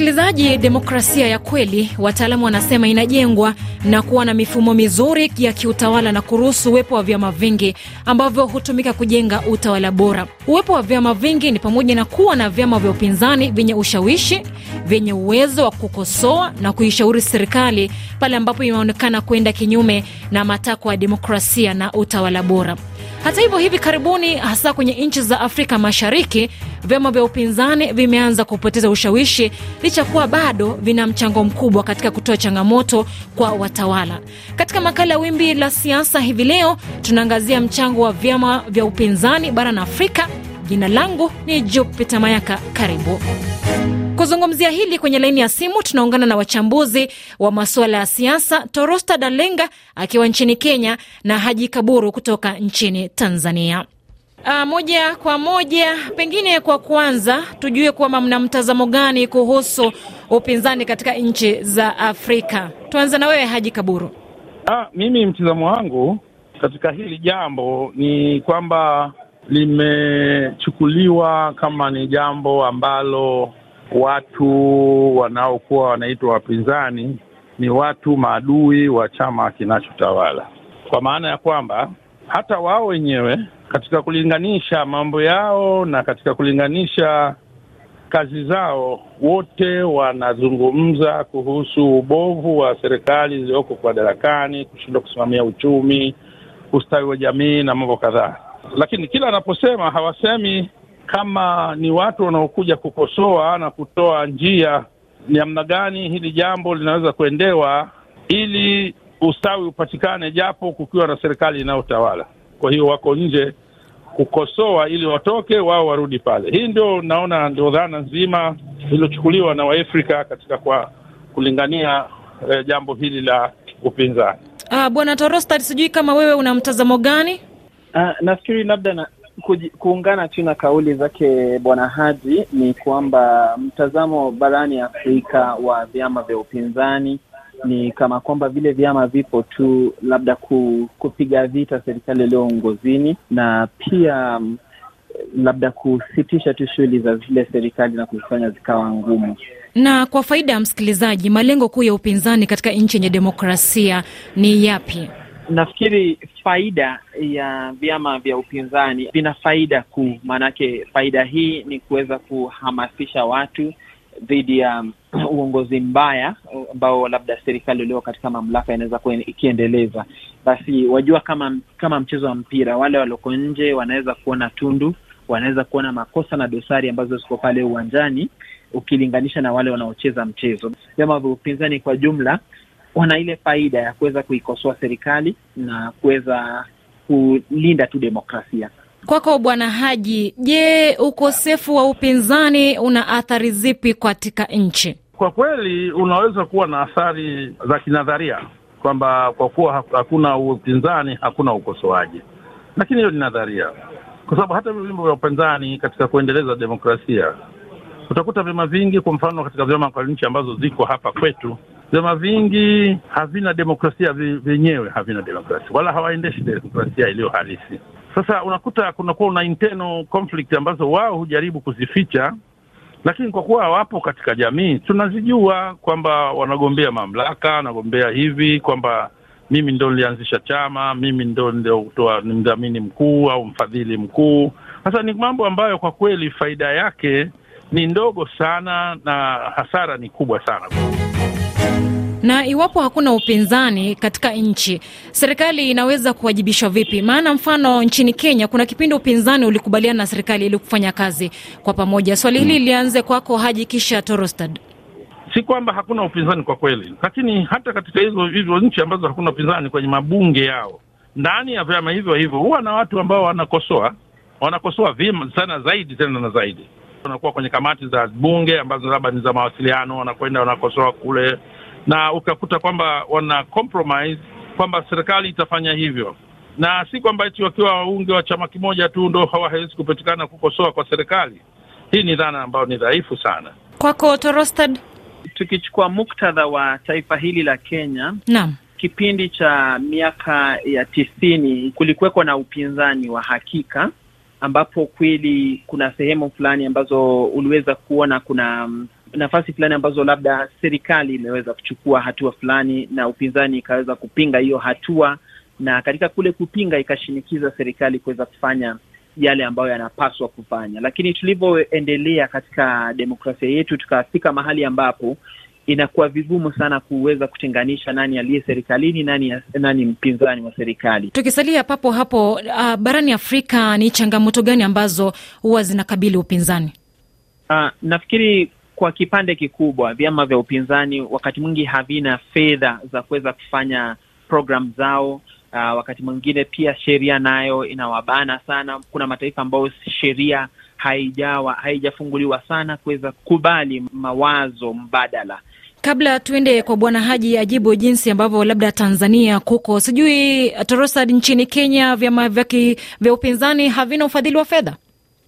Msikilizaji, demokrasia ya kweli, wataalamu wanasema inajengwa na kuwa na mifumo mizuri ya kiutawala na kuruhusu uwepo wa vyama vingi ambavyo hutumika kujenga utawala bora. Uwepo wa vyama vingi ni pamoja na kuwa na vyama vya upinzani vyenye ushawishi, vyenye uwezo wa kukosoa na kuishauri serikali pale ambapo imeonekana kwenda kinyume na matakwa ya demokrasia na utawala bora. Hata hivyo, hivi karibuni, hasa kwenye nchi za Afrika Mashariki, vyama vya upinzani vimeanza kupoteza ushawishi licha kuwa bado vina mchango mkubwa katika kutoa changamoto kwa watawala. Katika makala ya Wimbi la Siasa hivi leo tunaangazia mchango wa vyama vya upinzani barani Afrika. Jina langu ni Jupita Mayaka, karibu kuzungumzia hili kwenye laini ya simu tunaungana na wachambuzi wa masuala ya siasa, Torosta Dalenga akiwa nchini Kenya na Haji Kaburu kutoka nchini Tanzania. A, moja kwa moja, pengine kwa kwanza tujue kwamba mna mtazamo gani kuhusu upinzani katika nchi za Afrika. Tuanze na wewe Haji Kaburu. Ah, mimi mtizamo wangu katika hili jambo ni kwamba limechukuliwa kama ni jambo ambalo watu wanaokuwa wanaitwa wapinzani ni watu maadui wa chama kinachotawala, kwa maana ya kwamba hata wao wenyewe katika kulinganisha mambo yao na katika kulinganisha kazi zao, wote wanazungumza kuhusu ubovu wa serikali zilizoko madarakani, kushindwa kusimamia uchumi, ustawi wa jamii na mambo kadhaa. Lakini kila anaposema hawasemi kama ni watu wanaokuja kukosoa na kutoa njia namna gani hili jambo linaweza kuendewa ili ustawi upatikane, japo kukiwa na serikali inayotawala. Kwa hiyo wako nje kukosoa ili watoke wao warudi pale. Hii ndio naona ndio dhana nzima iliyochukuliwa na Waafrika katika kwa kulingania eh, jambo hili la upinzani. Ah, Bwana Torostad, sijui kama wewe una mtazamo gani? Uh, nafikiri labda na kuungana tu na kauli zake Bwana Haji ni kwamba mtazamo barani Afrika wa vyama vya upinzani ni kama kwamba vile vyama vipo tu labda ku, kupiga vita serikali iliyo uongozini na pia labda kusitisha tu shughuli za zile serikali na kuzifanya zikawa ngumu. Na kwa faida ya msikilizaji, malengo kuu ya upinzani katika nchi yenye demokrasia ni yapi? Nafikiri faida ya vyama vya upinzani vina faida kuu. Maanake faida hii ni kuweza kuhamasisha watu dhidi ya uongozi mbaya ambao labda serikali ulio katika mamlaka inaweza ikiendeleza. Basi wajua, kama kama mchezo wa mpira, wale walioko nje wanaweza kuona tundu, wanaweza kuona makosa na dosari ambazo ziko pale uwanjani, ukilinganisha na wale wanaocheza mchezo. Vyama vya upinzani kwa jumla wana ile faida ya kuweza kuikosoa serikali na kuweza kulinda tu demokrasia. Kwako Bwana Haji, je, ukosefu wa upinzani una athari zipi katika nchi? Kwa kweli unaweza kuwa na athari za kinadharia kwamba kwa kuwa hakuna upinzani hakuna ukosoaji, lakini hiyo ni nadharia, kwa sababu hata vyombo vya upinzani katika kuendeleza demokrasia utakuta vyama vingi, kwa mfano katika vyama kwa nchi ambazo ziko hapa kwetu vyama vingi havina demokrasia vyenyewe, havina demokrasia wala hawaendeshi demokrasia iliyo halisi. Sasa unakuta kunakuwa una internal conflict ambazo wao hujaribu kuzificha, lakini kwa kuwa wapo katika jamii tunazijua kwamba wanagombea mamlaka, wanagombea hivi kwamba mimi ndo nilianzisha chama, mimi ndo niliotoa ni mdhamini mkuu au mfadhili mkuu. Sasa ni mambo ambayo kwa kweli faida yake ni ndogo sana na hasara ni kubwa sana. Na iwapo hakuna upinzani katika nchi, serikali inaweza kuwajibishwa vipi? Maana mfano nchini Kenya kuna kipindi upinzani ulikubaliana na serikali ili kufanya kazi kwa pamoja. Swali hili lianze kwako Haji, kisha Torostad. Si kwamba hakuna upinzani kwa kweli, lakini hata katika hizo hivyo nchi ambazo hakuna upinzani, kwenye mabunge yao, ndani ya vyama hivyo hivyo huwa na watu ambao wanakosoa, wanakosoa vyema sana zaidi tena na zaidi wanakuwa kwenye kamati za bunge ambazo labda ni za mawasiliano, wanakwenda wanakosoa kule, na ukakuta kwamba wana compromise kwamba serikali itafanya hivyo, na si kwamba eti wakiwa waunge wa chama kimoja tu ndo hawawezi kupatikana kukosoa kwa serikali. Hii ni dhana ambayo ni dhaifu sana. Kwako Torostad. Tukichukua muktadha wa taifa hili la Kenya, naam, kipindi cha miaka ya tisini kulikuweko na upinzani wa hakika ambapo kweli kuna sehemu fulani ambazo uliweza kuona kuna nafasi fulani ambazo labda serikali imeweza kuchukua hatua fulani na upinzani ikaweza kupinga hiyo hatua, na katika kule kupinga ikashinikiza serikali kuweza kufanya yale ambayo yanapaswa kufanya. Lakini tulivyoendelea katika demokrasia yetu, tukafika mahali ambapo inakuwa vigumu sana kuweza kutenganisha nani aliye serikalini, nani, nani mpinzani wa serikali. Tukisalia papo hapo, uh, barani Afrika ni changamoto gani ambazo huwa zinakabili upinzani? Uh, nafikiri kwa kipande kikubwa vyama vya upinzani wakati mwingi havina fedha za kuweza kufanya program zao. Uh, wakati mwingine pia sheria nayo inawabana sana. Kuna mataifa ambayo sheria haijawa haijafunguliwa sana kuweza kukubali mawazo mbadala. Kabla tuende kwa Bwana Haji ajibu jinsi ambavyo labda Tanzania kuko sijui Torosad, nchini Kenya vyama vya upinzani havina ufadhili wa fedha.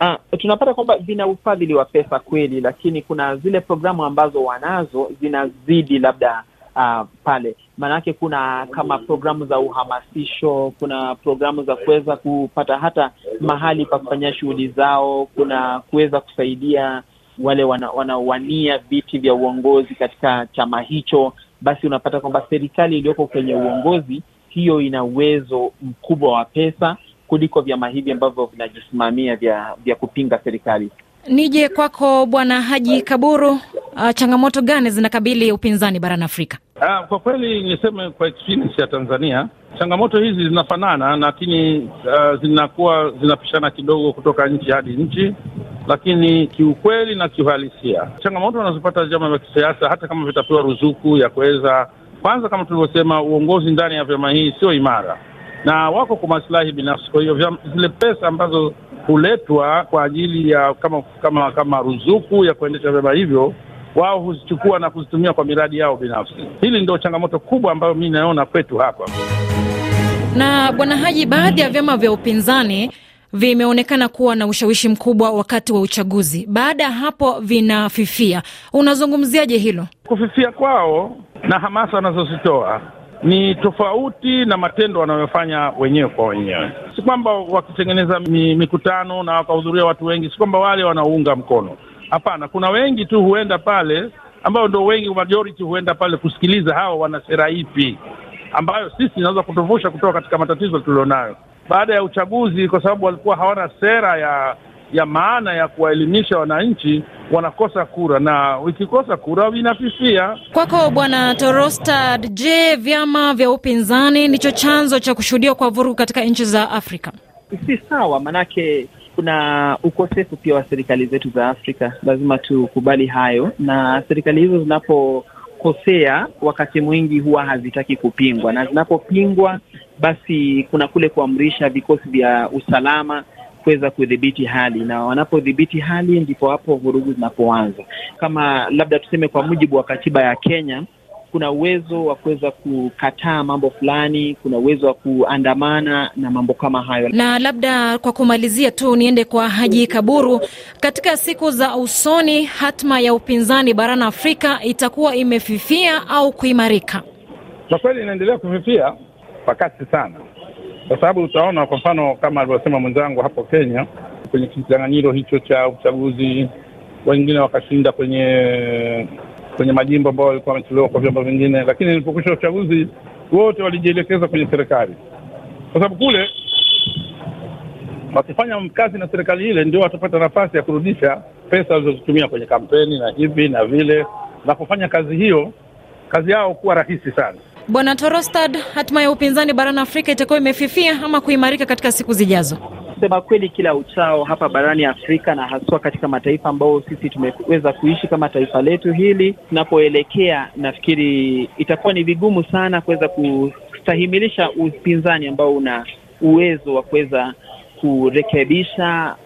Uh, tunapata kwamba vina ufadhili wa pesa kweli, lakini kuna zile programu ambazo wanazo zinazidi labda uh, pale maanake kuna kama programu za uhamasisho, kuna programu za kuweza kupata hata mahali pa kufanyia shughuli zao, kuna kuweza kusaidia wale wanaowania wana viti vya uongozi katika chama hicho. Basi unapata kwamba serikali iliyoko kwenye uongozi hiyo ina uwezo mkubwa wa pesa kuliko vyama hivi ambavyo vinajisimamia vya vya kupinga serikali. Nije kwako Bwana Haji Kaburu, uh, changamoto gani zinakabili upinzani barani Afrika? Uh, kwa kweli niseme kwa experience ya Tanzania changamoto hizi zinafanana, lakini uh, zinakuwa zinapishana kidogo kutoka nchi hadi nchi, lakini kiukweli na kiuhalisia changamoto wanazopata vyama vya kisiasa, hata kama vitapewa ruzuku ya kuweza, kwanza, kama tulivyosema, uongozi ndani ya vyama hii sio imara na wako kwa masilahi binafsi. Kwa hiyo zile pesa ambazo huletwa kwa ajili ya kama kama kama ruzuku ya kuendesha vyama hivyo, wao huzichukua na kuzitumia kwa miradi yao binafsi. Hili ndio changamoto kubwa ambayo mi naona kwetu hapa. Na Bwana Haji, baadhi ya vyama vya upinzani vimeonekana kuwa na ushawishi mkubwa wakati wa uchaguzi, baada ya hapo vinafifia. Unazungumziaje hilo? Kufifia kwao na hamasa wanazozitoa ni tofauti na matendo wanayofanya wenyewe kwa wenyewe. Si kwamba wakitengeneza mikutano na wakahudhuria watu wengi, si kwamba wale wanaounga mkono. Hapana, kuna wengi tu huenda pale, ambao ndo wengi, majority huenda pale kusikiliza hawa wana sera ipi ambayo sisi inaweza kutuvusha kutoka katika matatizo tulionayo baada ya uchaguzi, kwa sababu walikuwa hawana sera ya ya maana ya kuwaelimisha wananchi, wanakosa kura, na ikikosa kura vinafifia. Kwako Bwana Torostad, je, vyama vya upinzani ndicho chanzo cha kushuhudiwa kwa vurugu katika nchi za Afrika? Si sawa, manake kuna ukosefu pia wa serikali zetu za Afrika, lazima tukubali hayo, na serikali hizo zinapokosea wakati mwingi huwa hazitaki kupingwa, na zinapopingwa basi kuna kule kuamrisha vikosi vya usalama kuweza kudhibiti hali na wanapodhibiti hali ndipo hapo vurugu zinapoanza. Kama labda tuseme, kwa mujibu wa katiba ya Kenya, kuna uwezo wa kuweza kukataa mambo fulani, kuna uwezo wa kuandamana na mambo kama hayo. Na labda kwa kumalizia tu, niende kwa Haji Kaburu, katika siku za usoni, hatma ya upinzani barani Afrika itakuwa imefifia au kuimarika? Kwa kweli inaendelea kufifia kwa kasi sana kwa sababu utaona kwa mfano kama alivyosema mwenzangu hapo Kenya, kwenye kinyang'anyiro hicho cha uchaguzi, wengine wakashinda kwenye kwenye majimbo ambayo walikuwa wametolewa kwa vyombo vingine, lakini ilipokwisha uchaguzi wote walijielekeza kwenye serikali, kwa sababu kule wakifanya kazi na serikali ile ndio watapata nafasi ya kurudisha pesa walizozitumia kwenye kampeni na hivi na vile, na kufanya kazi hiyo, kazi yao kuwa rahisi sana. Bwana Torostad, hatima ya upinzani barani Afrika itakuwa imefifia ama kuimarika katika siku zijazo? Sema kweli, kila uchao hapa barani Afrika na haswa katika mataifa ambayo sisi tumeweza kuishi kama taifa letu hili, tunapoelekea, nafikiri itakuwa ni vigumu sana kuweza kustahimilisha upinzani ambao una uwezo wa kuweza kurekebisha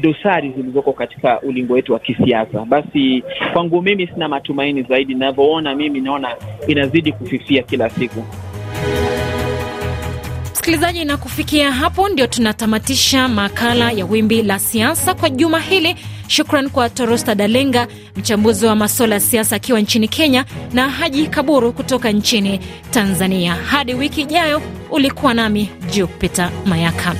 dosari zilizoko katika ulingo wetu wa kisiasa. Basi kwangu mimi sina matumaini zaidi, ninavyoona mimi naona inazidi kufifia kila siku. Msikilizaji, na kufikia hapo ndio tunatamatisha makala ya Wimbi la Siasa kwa juma hili. Shukran kwa Torosta Dalenga, mchambuzi wa masuala ya siasa akiwa nchini Kenya, na Haji Kaburu kutoka nchini Tanzania. Hadi wiki ijayo, ulikuwa nami Jupiter Mayaka.